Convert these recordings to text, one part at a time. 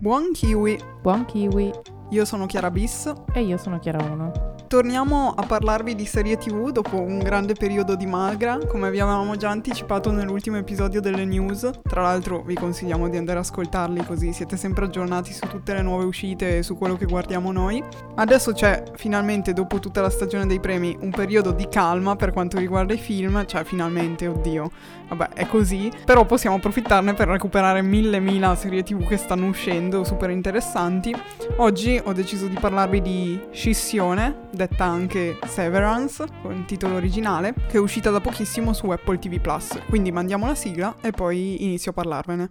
Buon kiwi! Buon kiwi! Io sono Chiara Bis. E io sono Chiara 1 torniamo a parlarvi di serie tv dopo un grande periodo di magra, come vi avevamo già anticipato nell'ultimo episodio delle news. Tra l'altro vi consigliamo di andare ad ascoltarli così siete sempre aggiornati su tutte le nuove uscite e su quello che guardiamo noi. Adesso c'è finalmente, dopo tutta la stagione dei premi, un periodo di calma per quanto riguarda i film, cioè finalmente, oddio, vabbè, è così, però possiamo approfittarne per recuperare mille mila serie tv che stanno uscendo, super interessanti. Oggi ho deciso di parlarvi di Scissione, detta anche Severance, con il titolo originale, che è uscita da pochissimo su Apple TV Plus. Quindi mandiamo la sigla e poi inizio a parlarvene.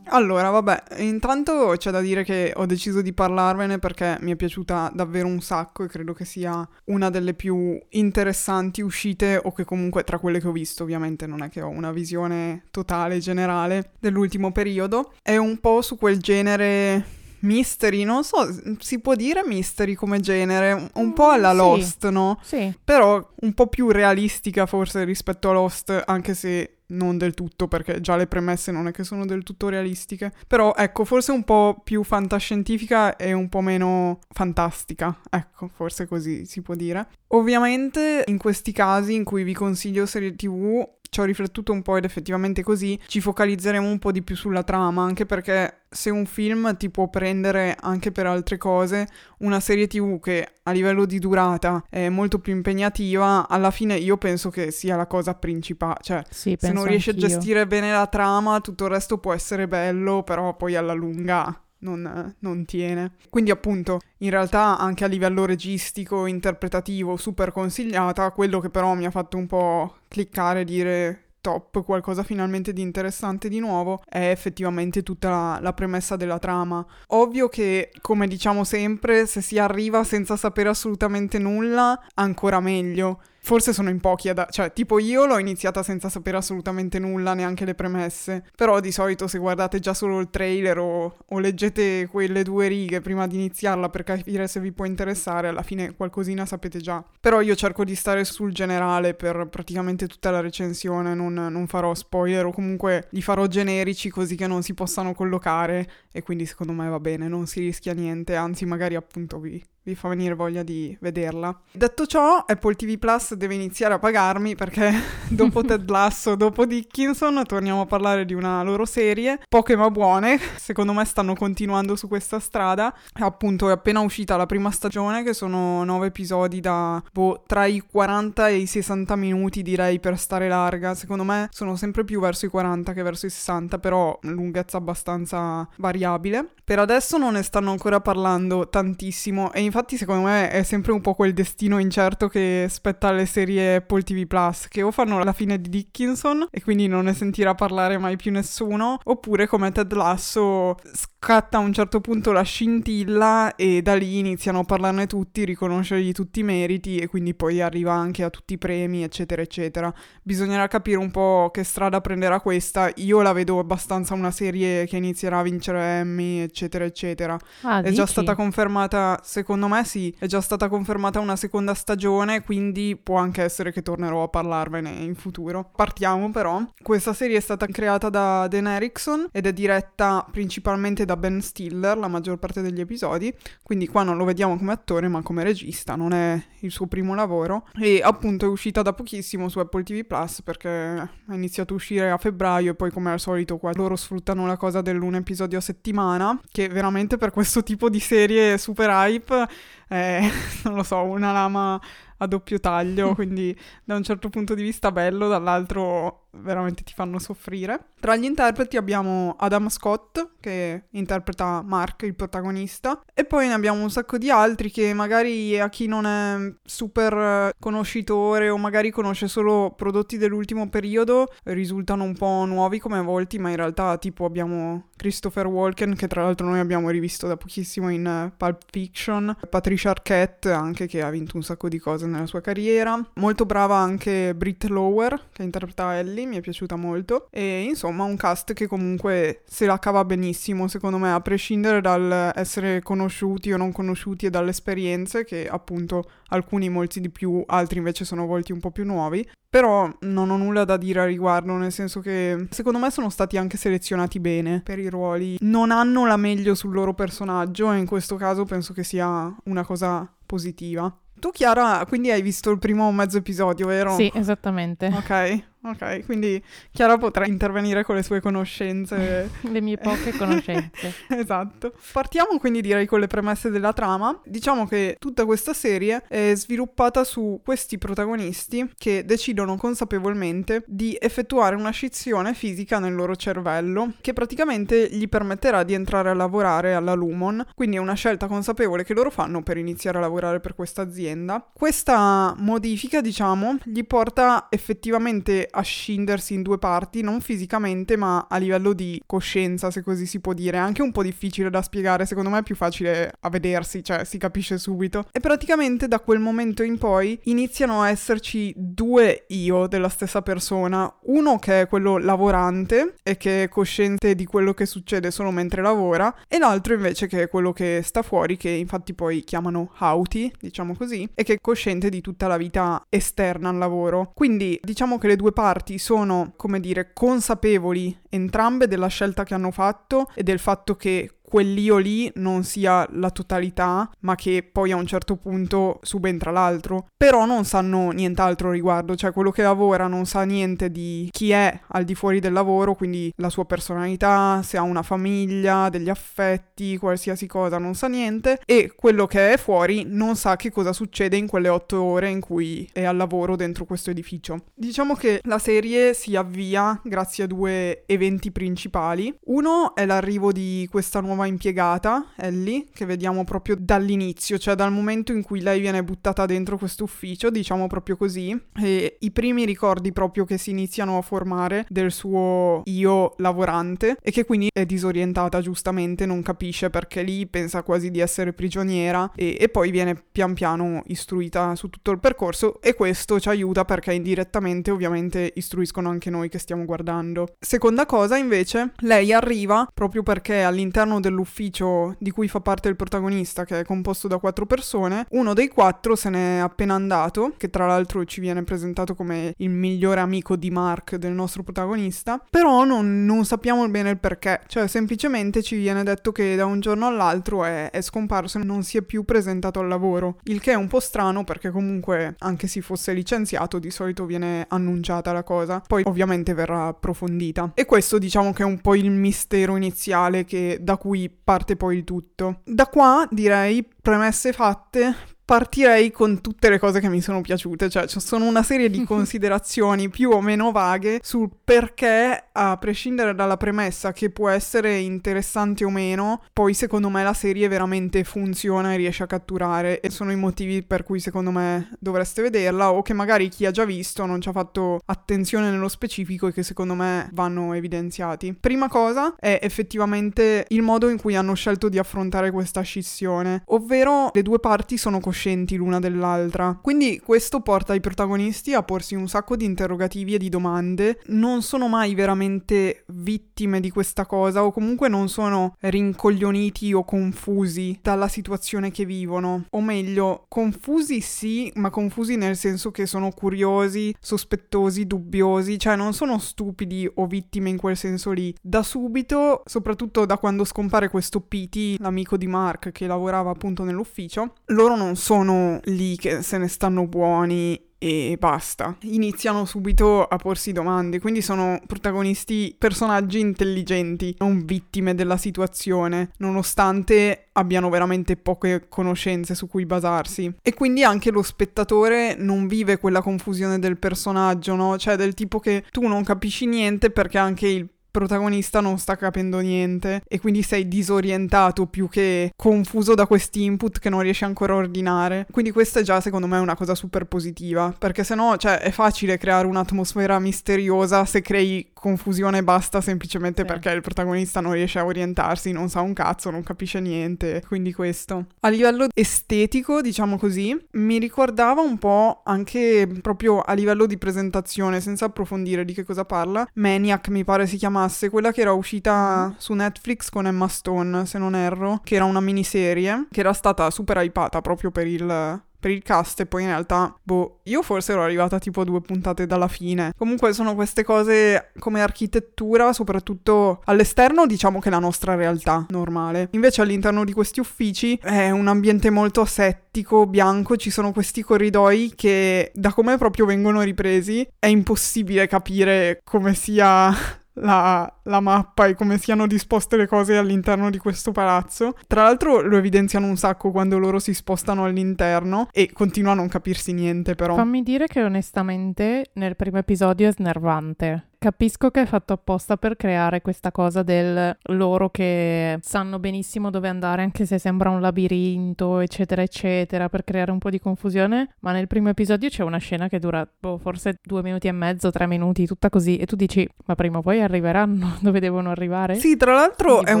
Allora, vabbè, intanto c'è da dire che ho deciso di parlarvene perché mi è piaciuta davvero un sacco e credo che sia una delle più interessanti uscite o che comunque tra quelle che ho visto, ovviamente non è che ho una visione totale, generale dell'ultimo periodo. È un po' su quel genere mystery, non so, si può dire mystery come genere, un po' alla mm, Lost, sì. no? Sì. Però un po' più realistica forse rispetto a Lost, anche se non del tutto perché già le premesse non è che sono del tutto realistiche, però ecco, forse un po' più fantascientifica e un po' meno fantastica, ecco, forse così si può dire. Ovviamente in questi casi in cui vi consiglio serie TV ci ho riflettuto un po' ed effettivamente così ci focalizzeremo un po' di più sulla trama, anche perché se un film ti può prendere anche per altre cose, una serie tv che a livello di durata è molto più impegnativa, alla fine io penso che sia la cosa principale, cioè sì, se non riesci anch'io. a gestire bene la trama, tutto il resto può essere bello, però poi alla lunga non, non, tiene. Quindi appunto, in realtà anche a livello registico, interpretativo, super consigliata, quello che però mi ha fatto un po' cliccare e dire top, qualcosa finalmente di interessante di nuovo, è effettivamente tutta la, la, premessa della trama. Ovvio che, come diciamo sempre, se si arriva senza sapere assolutamente nulla, ancora meglio. Forse sono in pochi ad... cioè tipo io l'ho iniziata senza sapere assolutamente nulla, neanche le premesse, però di solito se guardate già solo il trailer o, o leggete quelle due righe prima di iniziarla per capire se vi può interessare, alla fine qualcosina sapete già. Però io cerco di stare sul generale per praticamente tutta la recensione, non, non farò spoiler o comunque li farò generici così che non si possano collocare e quindi secondo me va bene, non si rischia niente, anzi magari appunto vi, vi fa venire voglia di vederla. Detto ciò, Apple TV Plus deve iniziare a pagarmi perché dopo Ted Lasso, dopo Dickinson, torniamo a parlare di una loro serie, poche ma buone, secondo me stanno continuando su questa strada. Appunto è appena uscita la prima stagione, che sono nove episodi da boh, tra i 40 e i 60 minuti direi per stare larga. Secondo me sono sempre più verso i 40 che verso i 60, però lunghezza abbastanza variabile. Per adesso non ne stanno ancora parlando tantissimo e infatti secondo me è sempre un po' quel destino incerto che spetta alle serie Apple TV Plus, che o fanno la fine di Dickinson e quindi non ne sentirà parlare mai più nessuno, oppure come Ted Lasso scatta a un certo punto la scintilla e da lì iniziano a parlarne tutti, riconoscergli tutti i meriti e quindi poi arriva anche a tutti i premi, eccetera, eccetera. Bisognerà capire un po' che strada prenderà questa. Io la vedo abbastanza una serie che inizierà a vincere Emmy, eccetera, eccetera. Ah, è dici? già stata confermata, secondo secondo me sì, è già stata confermata una seconda stagione, quindi può anche essere che tornerò a parlarvene in futuro. Partiamo però. Questa serie è stata creata da Dan Erickson ed è diretta principalmente da Ben Stiller la maggior parte degli episodi, quindi qua non lo vediamo come attore ma come regista, non è il suo primo lavoro e appunto è uscita da pochissimo su Apple TV Plus perché ha iniziato a uscire a febbraio e poi come al solito qua loro sfruttano la cosa dell'un episodio a settimana che veramente per questo tipo di serie super hype è, non lo so, una lama a doppio taglio, quindi da un certo punto di vista bello, dall'altro veramente ti fanno soffrire. Tra gli interpreti abbiamo Adam Scott, che interpreta Mark, il protagonista, e poi ne abbiamo un sacco di altri che magari a chi non è super conoscitore o magari conosce solo prodotti dell'ultimo periodo risultano un po' nuovi come volti, ma in realtà tipo abbiamo Christopher Walken, che tra l'altro noi abbiamo rivisto da pochissimo in Pulp Fiction, Patricia Arquette, anche che ha vinto un sacco di cose nella sua carriera. Molto brava anche Britt Lower, che interpreta Ellie Kelly, mi è piaciuta molto. E insomma, un cast che comunque se la cava benissimo, secondo me, a prescindere dal essere conosciuti o non conosciuti e dalle esperienze, che appunto alcuni molti di più, altri invece sono volti un po' più nuovi. Però non ho nulla da dire a riguardo, nel senso che secondo me sono stati anche selezionati bene per i ruoli. Non hanno la meglio sul loro personaggio e in questo caso penso che sia una cosa positiva. Tu Chiara, quindi hai visto il primo mezzo episodio, vero? Sì, esattamente. Ok, Ok, quindi Chiara potrà intervenire con le sue conoscenze. le mie poche conoscenze. esatto. Partiamo quindi direi con le premesse della trama. Diciamo che tutta questa serie è sviluppata su questi protagonisti che decidono consapevolmente di effettuare una scissione fisica nel loro cervello che praticamente gli permetterà di entrare a lavorare alla Lumon. Quindi è una scelta consapevole che loro fanno per iniziare a lavorare per questa azienda. Questa modifica, diciamo, gli porta effettivamente a scindersi in due parti, non fisicamente, ma a livello di coscienza, se così si può dire. Anche un po' difficile da spiegare, secondo me è più facile a vedersi, cioè si capisce subito. E praticamente da quel momento in poi iniziano a esserci due io della stessa persona, uno che è quello lavorante e che è cosciente di quello che succede solo mentre lavora, e l'altro invece che è quello che sta fuori, che infatti poi chiamano Hauti, diciamo così, e che è cosciente di tutta la vita esterna al lavoro. Quindi diciamo che le due parti sono, come dire, consapevoli entrambe della scelta che hanno fatto e del fatto che quell'io lì non sia la totalità, ma che poi a un certo punto subentra l'altro. Però non sanno nient'altro riguardo, cioè quello che lavora non sa niente di chi è al di fuori del lavoro, quindi la sua personalità, se ha una famiglia, degli affetti, qualsiasi cosa, non sa niente. E quello che è fuori non sa che cosa succede in quelle otto ore in cui è al lavoro dentro questo edificio. Diciamo che la serie si avvia grazie a due eventi principali. Uno è l'arrivo di questa nuova nuova impiegata, Ellie, che vediamo proprio dall'inizio, cioè dal momento in cui lei viene buttata dentro questo ufficio, diciamo proprio così, e i primi ricordi proprio che si iniziano a formare del suo io lavorante e che quindi è disorientata giustamente, non capisce perché lì pensa quasi di essere prigioniera e, e poi viene pian piano istruita su tutto il percorso e questo ci aiuta perché indirettamente ovviamente istruiscono anche noi che stiamo guardando. Seconda cosa invece, lei arriva proprio perché all'interno del dell'ufficio di cui fa parte il protagonista, che è composto da quattro persone, uno dei quattro se n'è appena andato, che tra l'altro ci viene presentato come il migliore amico di Mark del nostro protagonista, però non, non sappiamo bene il perché, cioè semplicemente ci viene detto che da un giorno all'altro è, è scomparso e non si è più presentato al lavoro, il che è un po' strano perché comunque anche se fosse licenziato di solito viene annunciata la cosa, poi ovviamente verrà approfondita. E questo diciamo che è un po' il mistero iniziale che, da cui parte poi il tutto. Da qua direi premesse fatte, partirei con tutte le cose che mi sono piaciute, cioè ci sono una serie di considerazioni più o meno vaghe sul perché, a prescindere dalla premessa che può essere interessante o meno, poi secondo me la serie veramente funziona e riesce a catturare e sono i motivi per cui secondo me dovreste vederla o che magari chi ha già visto non ci ha fatto attenzione nello specifico e che secondo me vanno evidenziati. Prima cosa è effettivamente il modo in cui hanno scelto di affrontare questa scissione, ovvero le due parti sono coscienti coscienti l'una dell'altra. Quindi questo porta i protagonisti a porsi un sacco di interrogativi e di domande. Non sono mai veramente vittime di questa cosa o comunque non sono rincoglioniti o confusi dalla situazione che vivono. O meglio, confusi sì, ma confusi nel senso che sono curiosi, sospettosi, dubbiosi, cioè non sono stupidi o vittime in quel senso lì. Da subito, soprattutto da quando scompare questo PT, l'amico di Mark che lavorava appunto nell'ufficio, loro non sono sono lì che se ne stanno buoni e basta. Iniziano subito a porsi domande, quindi sono protagonisti, personaggi intelligenti, non vittime della situazione, nonostante abbiano veramente poche conoscenze su cui basarsi. E quindi anche lo spettatore non vive quella confusione del personaggio, no? Cioè del tipo che tu non capisci niente perché anche il protagonista non sta capendo niente e quindi sei disorientato più che confuso da questi input che non riesci ancora a ordinare. Quindi questa è già secondo me una cosa super positiva, perché se no, cioè, è facile creare un'atmosfera misteriosa se crei confusione e basta semplicemente Sì. perché il protagonista non riesce a orientarsi, non sa un cazzo, non capisce niente. Quindi questo. A livello estetico, diciamo così, mi ricordava un po' anche proprio a livello di presentazione, senza approfondire di che cosa parla. Maniac mi pare si chiamasse, quella che era uscita su Netflix con Emma Stone, se non erro, che era una miniserie che era stata super hypata proprio per il per il cast e poi in realtà, boh, io forse ero arrivata tipo a due puntate dalla fine. Comunque sono queste cose come architettura, soprattutto all'esterno, diciamo che è la nostra realtà normale. Invece all'interno di questi uffici è un ambiente molto asettico, bianco, ci sono questi corridoi che da come proprio vengono ripresi è impossibile capire come sia la, la mappa e come siano disposte le cose all'interno di questo palazzo. Tra l'altro lo evidenziano un sacco quando loro si spostano all'interno e continua a non capirsi niente però. Fammi dire che onestamente nel primo episodio è snervante. Capisco che è fatto apposta per creare questa cosa del loro che sanno benissimo dove andare anche se sembra un labirinto, eccetera, eccetera, per creare un po' di confusione, ma nel primo episodio c'è una scena che dura boh, forse due minuti e mezzo, tre minuti, tutta così, e tu dici, ma prima o poi arriveranno dove devono arrivare? Sì, tra l'altro Quindi, è boh.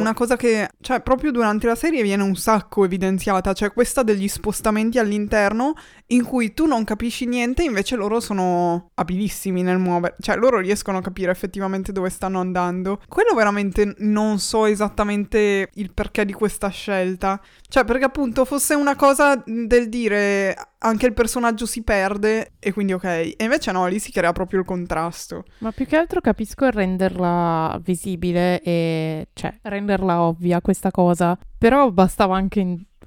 una cosa che, cioè, proprio durante la serie viene un sacco evidenziata, cioè questa degli spostamenti all'interno in cui tu non capisci niente, invece loro sono abilissimi nel muovere, cioè loro riescono a capire effettivamente dove stanno andando. Quello veramente non so esattamente il perché di questa scelta, cioè perché appunto fosse una cosa del dire anche il personaggio si perde e quindi ok, e invece no, lì si crea proprio il contrasto. Ma più che altro capisco il renderla visibile e cioè renderla ovvia questa cosa, però bastava anche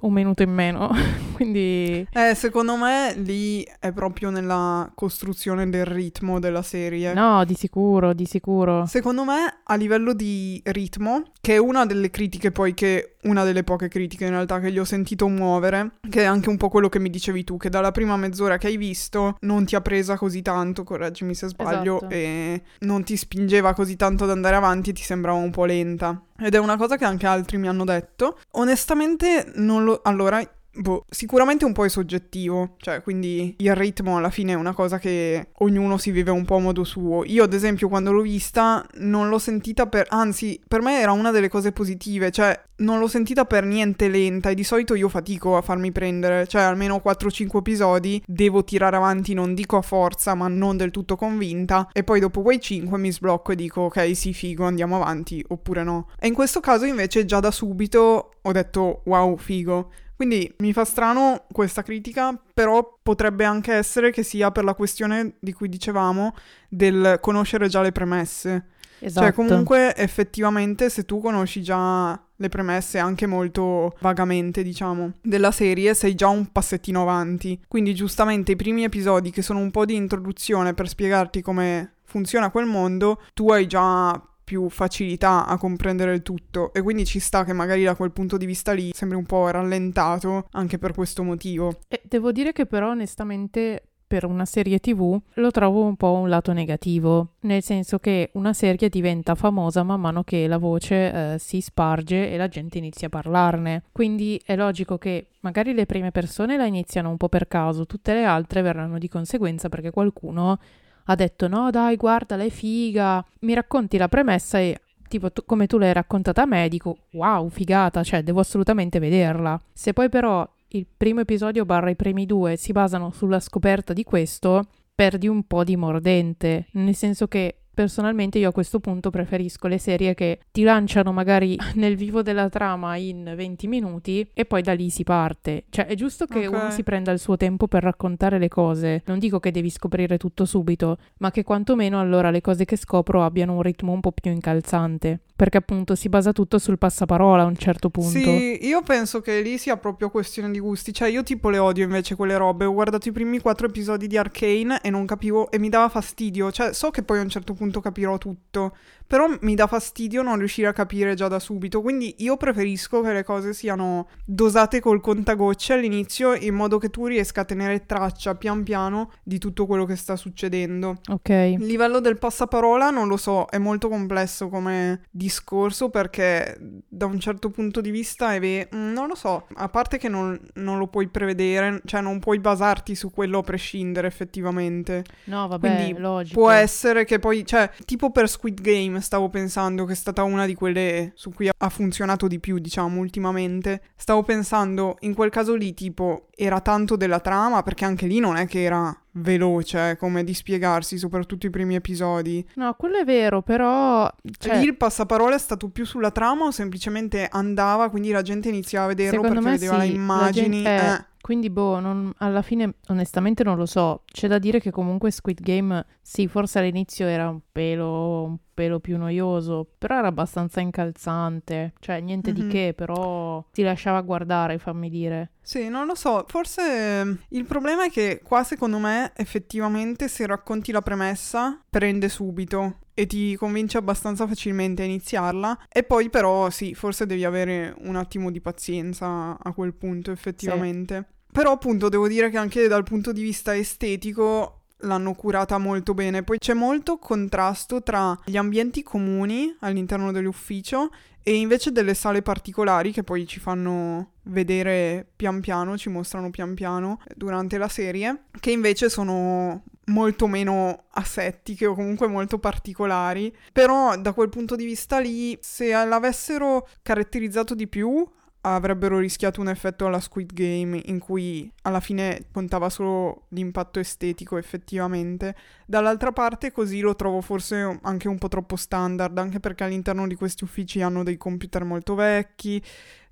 un minuto in meno, quindi Eh, secondo me lì è proprio nella costruzione del ritmo della serie. no, di sicuro, di sicuro. Secondo me, a livello di ritmo, che è una delle critiche poi che, una delle poche critiche in realtà che gli ho sentito muovere, che è anche un po' quello che mi dicevi tu, che dalla prima mezz'ora che hai visto non ti ha presa così tanto, correggimi se sbaglio, Esatto. e non ti spingeva così tanto ad andare avanti e ti sembrava un po' lenta. Ed è una cosa che anche altri mi hanno detto. Onestamente non lo... Allora, Boh, sicuramente un po' è soggettivo, cioè quindi il ritmo alla fine è una cosa che ognuno si vive un po' a modo suo. Io ad esempio quando l'ho vista non l'ho sentita per, anzi per me era una delle cose positive, cioè non l'ho sentita per niente lenta e di solito io fatico a farmi prendere, cioè almeno 4-5 episodi devo tirare avanti, non dico a forza ma non del tutto convinta e poi dopo quei 5 mi sblocco e dico ok sì figo andiamo avanti oppure no. E in questo caso invece già da subito ho detto wow figo. Quindi mi fa strano questa critica, però potrebbe anche essere che sia per la questione di cui dicevamo del conoscere già le premesse. Esatto. Cioè comunque effettivamente se tu conosci già le premesse anche molto vagamente, diciamo, della serie, sei già un passettino avanti. Quindi giustamente i primi episodi che sono un po' di introduzione per spiegarti come funziona quel mondo, tu hai già più facilità a comprendere il tutto e quindi ci sta che magari da quel punto di vista lì sembri un po' rallentato anche per questo motivo. E devo dire che però onestamente per una serie TV lo trovo un po' un lato negativo, nel senso che una serie diventa famosa man mano che la voce eh, si sparge e la gente inizia a parlarne. Quindi è logico che magari le prime persone la iniziano un po' per caso, tutte le altre verranno di conseguenza perché qualcuno ha detto no dai guarda è figa, mi racconti la premessa e tipo tu- come tu l'hai raccontata a me dico wow figata, cioè devo assolutamente vederla. Se poi però il primo episodio barra i primi due si basano sulla scoperta di questo, perdi un po' di mordente, nel senso che personalmente io a questo punto preferisco le serie che ti lanciano magari nel vivo della trama in 20 minuti e poi da lì si parte. Cioè è giusto che Ok. uno si prenda il suo tempo per raccontare le cose, non dico che devi scoprire tutto subito, ma che quantomeno allora le cose che scopro abbiano un ritmo un po' più incalzante, perché appunto si basa tutto sul passaparola a un certo punto. Sì, io penso che lì sia proprio questione di gusti. Cioè, io tipo le odio invece quelle robe. Ho guardato i primi quattro episodi di Arcane e non capivo e mi dava fastidio. Cioè, so che poi a un certo punto capirò tutto. Però mi dà fastidio non riuscire a capire già da subito, quindi io preferisco che le cose siano dosate col contagocce all'inizio in modo che tu riesca a tenere traccia pian piano di tutto quello che sta succedendo. Ok. Il livello del passaparola non lo so, è molto complesso come discorso perché da un certo punto di vista è ve- mm, non lo so, a parte che non, non lo puoi prevedere, cioè non puoi basarti su quello a prescindere effettivamente. No, vabbè, Quindi logico. Può essere che poi, cioè, tipo per Squid Game stavo pensando che è stata una di quelle su cui ha funzionato di più, diciamo, ultimamente. Stavo pensando, in quel caso lì, tipo, era tanto della trama, perché anche lì non è che era veloce eh, come di spiegarsi, soprattutto i primi episodi. No, quello è vero, però... Cioè, Lì il passaparola è stato più sulla trama o semplicemente andava, quindi la gente iniziava a vederlo secondo perché vedeva sì, le la immagini. gente- eh, eh. Quindi, boh, non- alla fine, onestamente non lo so. C'è da dire che comunque Squid Game, sì, forse all'inizio era un pelo, un pelo più noioso, però era abbastanza incalzante. Cioè, niente Mhm. di che, però ti lasciava guardare, fammi dire. Sì, non lo so, forse ehm, il problema è che qua secondo me effettivamente se racconti la premessa prende subito e ti convince abbastanza facilmente a iniziarla e poi però sì, forse devi avere un attimo di pazienza a quel punto effettivamente. Però appunto devo dire che anche dal punto di vista estetico l'hanno curata molto bene. Poi c'è molto contrasto tra gli ambienti comuni all'interno dell'ufficio e invece delle sale particolari che poi ci fanno vedere pian piano, ci mostrano pian piano durante la serie, che invece sono molto meno asettiche o comunque molto particolari. Però da quel punto di vista lì, se l'avessero caratterizzato di più, avrebbero rischiato un effetto alla Squid Game in cui alla fine contava solo l'impatto estetico effettivamente. Dall'altra parte così lo trovo forse anche un po' troppo standard, anche perché all'interno di questi uffici hanno dei computer molto vecchi,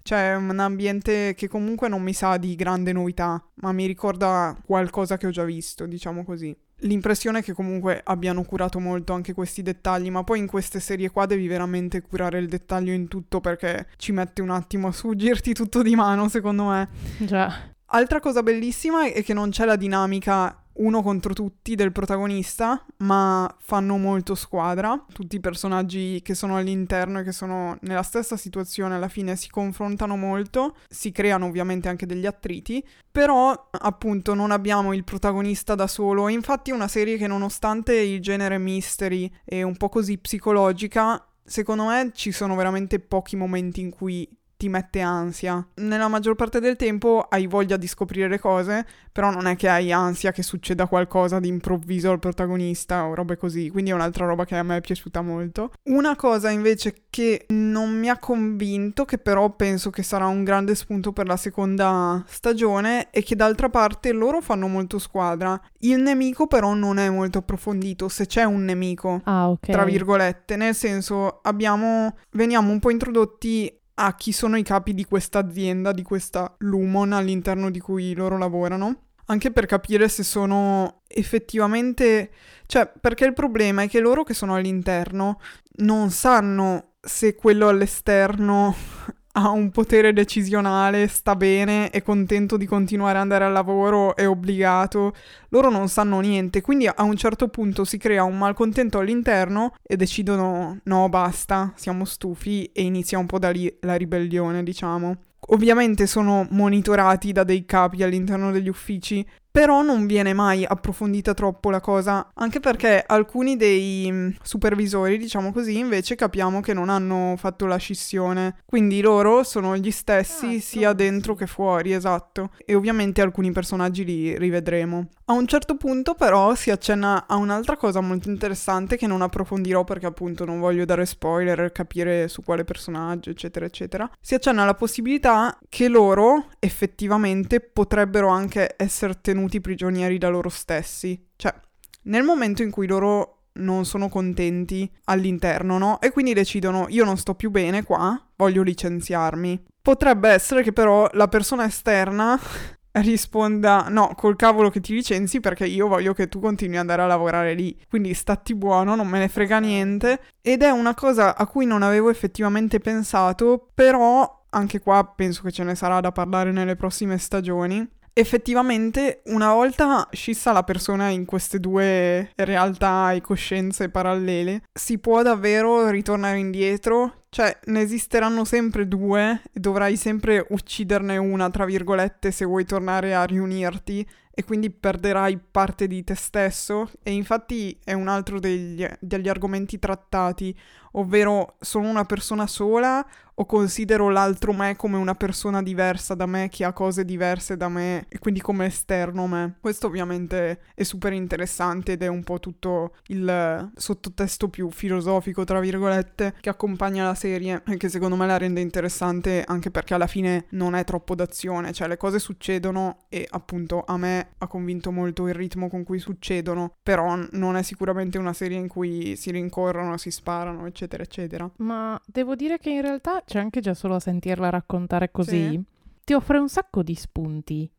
c'è un ambiente che comunque non mi sa di grande novità, ma mi ricorda qualcosa che ho già visto, diciamo così. L'impressione è che comunque abbiano curato molto anche questi dettagli, ma poi in queste serie qua devi veramente curare il dettaglio in tutto perché ci mette un attimo a sfuggirti tutto di mano, secondo me. Già. Altra cosa bellissima è che non c'è la dinamica uno contro tutti del protagonista, ma fanno molto squadra. Tutti i personaggi che sono all'interno e che sono nella stessa situazione alla fine si confrontano molto, si creano ovviamente anche degli attriti, però appunto non abbiamo il protagonista da solo. Infatti è una serie che nonostante il genere mystery e un po' così psicologica, secondo me ci sono veramente pochi momenti in cui ti mette ansia. Nella maggior parte del tempo hai voglia di scoprire le cose, però non è che hai ansia che succeda qualcosa di improvviso al protagonista o robe così, quindi è un'altra roba che a me è piaciuta molto. Una cosa invece che non mi ha convinto, che però penso che sarà un grande spunto per la seconda stagione, è che d'altra parte loro fanno molto squadra. Il nemico però non è molto approfondito, se c'è un nemico Ah, ok. tra virgolette, nel senso abbiamo veniamo un po' introdotti a chi sono i capi di questa azienda, di questa Lumon all'interno di cui loro lavorano, anche per capire se sono effettivamente, cioè, perché il problema è che loro che sono all'interno non sanno se quello all'esterno ha un potere decisionale, sta bene, è contento di continuare ad andare al lavoro, è obbligato. Loro non sanno niente, quindi a un certo punto si crea un malcontento all'interno e decidono no, basta, siamo stufi e inizia un po' da lì la ribellione, diciamo. Ovviamente sono monitorati da dei capi all'interno degli uffici, però non viene mai approfondita troppo la cosa, anche perché alcuni dei mm, supervisori, diciamo così, invece capiamo che non hanno fatto la scissione, quindi loro sono gli stessi Ah, sia dentro che fuori, esatto, e ovviamente alcuni personaggi li rivedremo. A un certo punto però si accenna a un'altra cosa molto interessante che non approfondirò perché appunto non voglio dare spoiler, capire su quale personaggio, eccetera, eccetera. Si accenna alla possibilità che loro effettivamente potrebbero anche essere tenuti prigionieri da loro stessi. Cioè, nel momento in cui loro non sono contenti all'interno, no? E quindi decidono io non sto più bene qua, voglio licenziarmi. Potrebbe essere che però la persona esterna risponda no, col cavolo che ti licenzi perché io voglio che tu continui ad andare a lavorare lì. Quindi statti buono, non me ne frega niente. Ed è una cosa a cui non avevo effettivamente pensato, però anche qua penso che ce ne sarà da parlare nelle prossime stagioni. Effettivamente una volta scissa la persona in queste due realtà e coscienze parallele, si può davvero ritornare indietro? Cioè, ne esisteranno sempre due e dovrai sempre ucciderne una, tra virgolette, se vuoi tornare a riunirti e quindi perderai parte di te stesso e infatti è un altro degli, degli argomenti trattati, ovvero sono una persona sola o considero l'altro me come una persona diversa da me, che ha cose diverse da me e quindi come esterno me. Questo ovviamente è super interessante ed è un po' tutto il sottotesto più filosofico, tra virgolette, che accompagna la serie e che secondo me la rende interessante anche perché alla fine non è troppo d'azione, cioè le cose succedono e appunto a me ha convinto molto il ritmo con cui succedono, però non è sicuramente una serie in cui si rincorrono, si sparano, eccetera, eccetera. Ma devo dire che in realtà c'è anche già solo a sentirla raccontare così, sì. ti offre un sacco di spunti.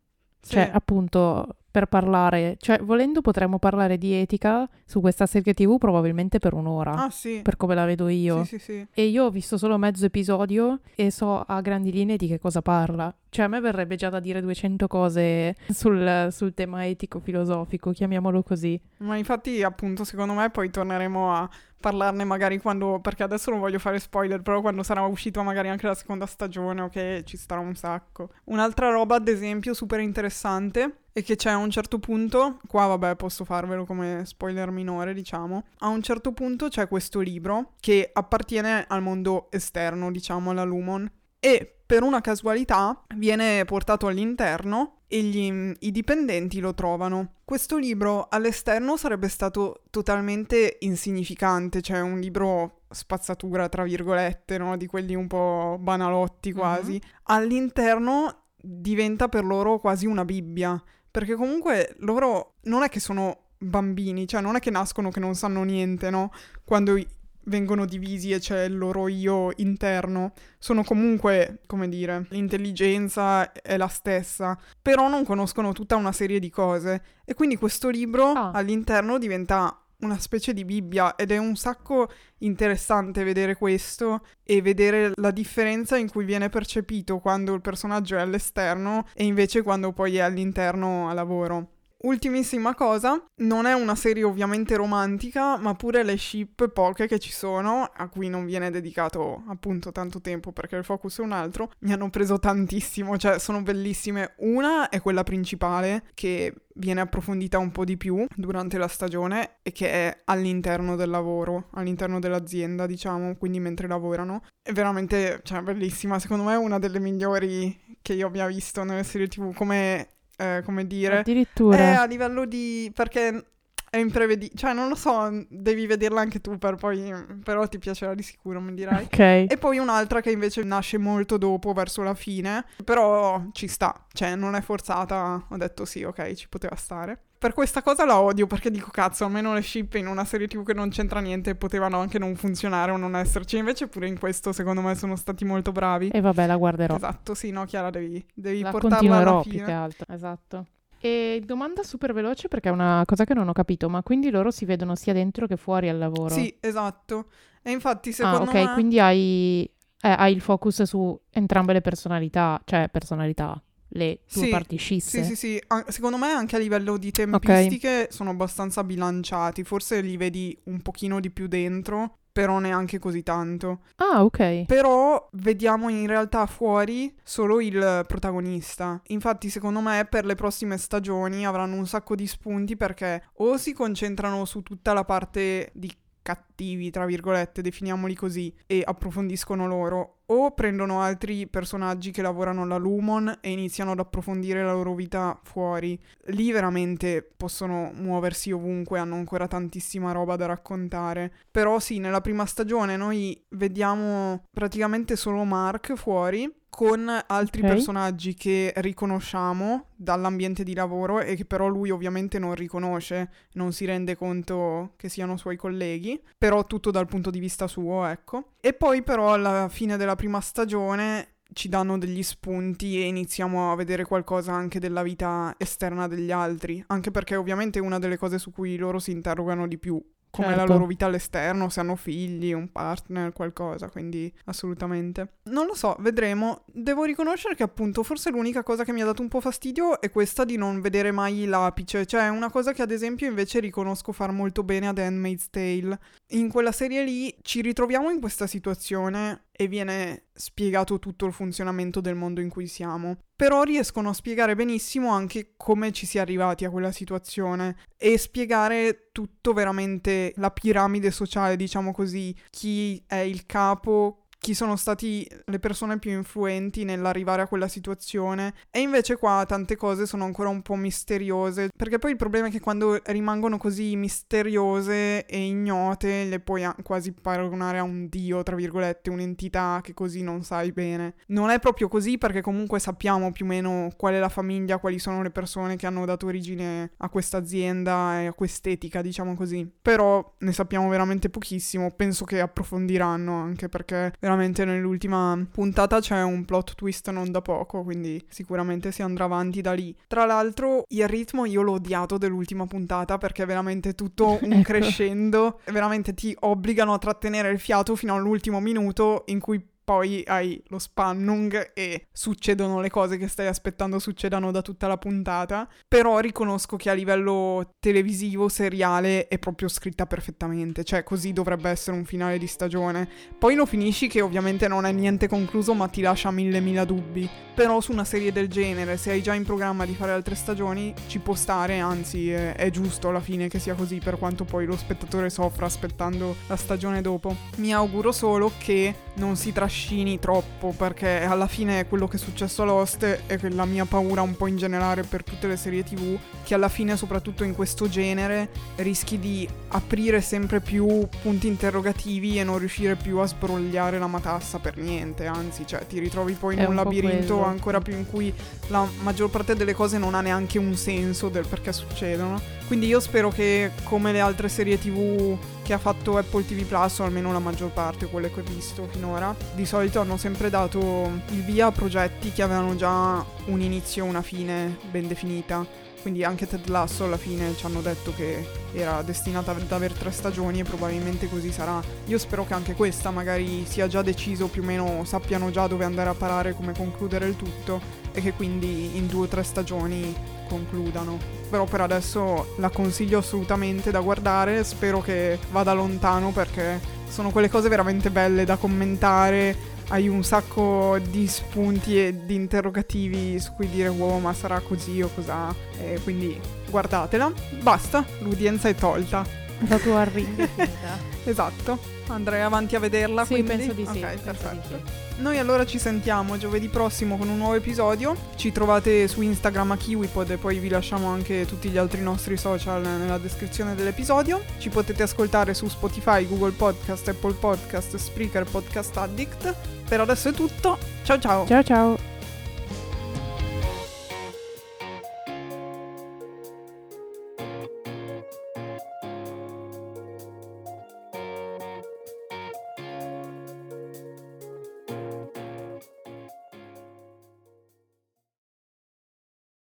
Sì. Cioè, appunto, per parlare, cioè, volendo potremmo parlare di etica su questa serie TV probabilmente per un'ora. Ah, sì. Per come la vedo io. Sì, sì, sì. E io ho visto solo mezzo episodio e so a grandi linee di che cosa parla. Cioè, a me verrebbe già da dire 200 cose sul, sul tema etico-filosofico, chiamiamolo così. Ma infatti, appunto, secondo me poi torneremo a parlarne magari quando, perché adesso non voglio fare spoiler, però quando sarà uscita magari anche la seconda stagione, ok, ci starà un sacco. Un'altra roba, ad esempio, super interessante è che c'è a un certo punto, qua vabbè posso farvelo come spoiler minore diciamo, a un certo punto c'è questo libro che appartiene al mondo esterno, diciamo, alla Lumon, e per una casualità viene portato all'interno e gli, i dipendenti lo trovano. Questo libro all'esterno sarebbe stato totalmente insignificante, cioè un libro spazzatura, tra virgolette, no? di quelli un po' banalotti mhm. quasi. Mm-hmm. All'interno diventa per loro quasi una Bibbia, perché comunque loro non è che sono bambini, cioè non è che nascono che non sanno niente, no? Quando vengono divisi e c'è il loro io interno, sono comunque, come dire, l'intelligenza è la stessa, però non conoscono tutta una serie di cose e quindi questo libro oh. all'interno diventa una specie di Bibbia ed è un sacco interessante vedere questo e vedere la differenza in cui viene percepito quando il personaggio è all'esterno e invece quando poi è all'interno a lavoro. Ultimissima cosa, non è una serie ovviamente romantica, ma pure le ship poche che ci sono, a cui non viene dedicato appunto tanto tempo perché il focus è un altro, mi hanno preso tantissimo, cioè sono bellissime. Una è quella principale che viene approfondita un po' di più durante la stagione e che è all'interno del lavoro, all'interno dell'azienda, diciamo, quindi mentre lavorano. È veramente, cioè, bellissima, secondo me è una delle migliori che io abbia visto nelle serie TV, come eh, come dire. Addirittura. È a livello di... perché è imprevedibile, cioè non lo so, devi vederla anche tu per poi, però ti piacerà di sicuro, mi dirai. Ok. E poi un'altra che invece nasce molto dopo, verso la fine, però ci sta, cioè non è forzata, ho detto sì, ok, ci poteva stare per questa cosa la odio perché dico cazzo, almeno le ship in una serie TV che non c'entra niente potevano anche non funzionare o non esserci. Invece pure in questo secondo me sono stati molto bravi. E vabbè, la guarderò. Esatto, sì, no, Chiara, devi, devi la portarla alla fine. più che altro, esatto. E domanda super veloce perché è una cosa che non ho capito, ma quindi loro si vedono sia dentro che fuori al lavoro? Sì, esatto. E infatti secondo ah, ok, me... quindi hai, eh, hai il focus su entrambe le personalità, cioè personalità le due sì, parti scisse. Sì, sì, sì. secondo me anche a livello di tempistiche okay. sono abbastanza bilanciati. Forse li vedi un pochino di più dentro, però neanche così tanto. Ah, ok. Però vediamo in realtà fuori solo il protagonista. Infatti, secondo me, per le prossime stagioni avranno un sacco di spunti perché o si concentrano su tutta la parte di cattivi, tra virgolette, definiamoli così, e approfondiscono loro, o prendono altri personaggi che lavorano alla Lumon e iniziano ad approfondire la loro vita fuori. Lì veramente possono muoversi ovunque, hanno ancora tantissima roba da raccontare. Però sì, nella prima stagione noi vediamo praticamente solo Mark fuori con altri okay. personaggi che riconosciamo dall'ambiente di lavoro e che però lui ovviamente non riconosce, non si rende conto che siano suoi colleghi, però tutto dal punto di vista suo, ecco. E poi però alla fine della prima stagione ci danno degli spunti e iniziamo a vedere qualcosa anche della vita esterna degli altri, anche perché ovviamente è una delle cose su cui loro si interrogano di più com'è la Certo. loro vita all'esterno, se hanno figli, un partner, qualcosa, quindi assolutamente. Non lo so, vedremo. Devo riconoscere che appunto forse l'unica cosa che mi ha dato un po' fastidio è questa di non vedere mai l'apice, cioè è una cosa che ad esempio invece riconosco far molto bene ad Handmaid's Tale. In quella serie lì ci ritroviamo in questa situazione e viene spiegato tutto il funzionamento del mondo in cui siamo. Però riescono a spiegare benissimo anche come ci si è arrivati a quella situazione e spiegare tutto veramente la piramide sociale, diciamo così, chi è il capo, chi sono stati le persone più influenti nell'arrivare a quella situazione. E invece qua tante cose sono ancora un po' misteriose perché poi il problema è che quando rimangono così misteriose e ignote le puoi quasi paragonare a un dio tra virgolette un'entità che così non sai bene. Non è proprio così perché comunque sappiamo più o meno qual è la famiglia quali sono le persone che hanno dato origine a questa azienda e a quest'etica diciamo così. Però ne sappiamo veramente pochissimo penso che approfondiranno anche perché veramente nell'ultima puntata c'è un plot twist non da poco, quindi sicuramente si andrà avanti da lì. Tra l'altro, il ritmo io l'ho odiato dell'ultima puntata perché è veramente tutto un Ecco. crescendo, veramente ti obbligano a trattenere il fiato fino all'ultimo minuto in cui poi hai lo spannung e succedono le cose che stai aspettando succedano da tutta la puntata, però riconosco che a livello televisivo, seriale, è proprio scritta perfettamente, cioè così dovrebbe essere un finale di stagione. Poi lo finisci che ovviamente non è niente concluso ma ti lascia mille mila dubbi, però su una serie del genere, se hai già in programma di fare altre stagioni, ci può stare, anzi è, giusto alla fine che sia così per quanto poi lo spettatore soffra aspettando la stagione dopo. Mi auguro solo che non si trascini troppo perché alla fine è quello che è successo a Lost che la mia paura un po' in generale per tutte le serie tv che alla fine soprattutto in questo genere rischi di aprire sempre più punti interrogativi e non riuscire più a sbrogliare la matassa per niente anzi cioè ti ritrovi poi in È un, un labirinto quello. ancora più in cui la maggior parte delle cose non ha neanche un senso del perché succedono quindi io spero che come le altre serie tv che ha fatto Apple TV Plus, o almeno la maggior parte, quelle che ho visto finora, di solito hanno sempre dato il via a progetti che avevano già un inizio e una fine ben definita. Quindi anche Ted Lasso alla fine ci hanno detto che era destinata ad avere tre stagioni e probabilmente così sarà. Io spero che anche questa magari sia già deciso, più o meno sappiano già dove andare a parare, come concludere il tutto e che quindi in due o tre stagioni concludano. Però per adesso la consiglio assolutamente da guardare, spero che vada lontano perché sono quelle cose veramente belle da commentare, hai un sacco di spunti e di interrogativi su cui dire wow ma sarà così o cos'ha, e quindi guardatela, basta, l'udienza è tolta. La tua ring è finita. Esatto, andrei avanti a vederla. sì, quindi? penso di sì. Ok, perfetto. sì. Noi allora ci sentiamo giovedì prossimo con un nuovo episodio. Ci trovate su Instagram a KiwiPod e poi vi lasciamo anche tutti gli altri nostri social nella descrizione dell'episodio. Ci potete ascoltare su Spotify, Google Podcast, Apple Podcast, Spreaker, Podcast Addict. Per adesso è tutto. Ciao ciao! Ciao ciao.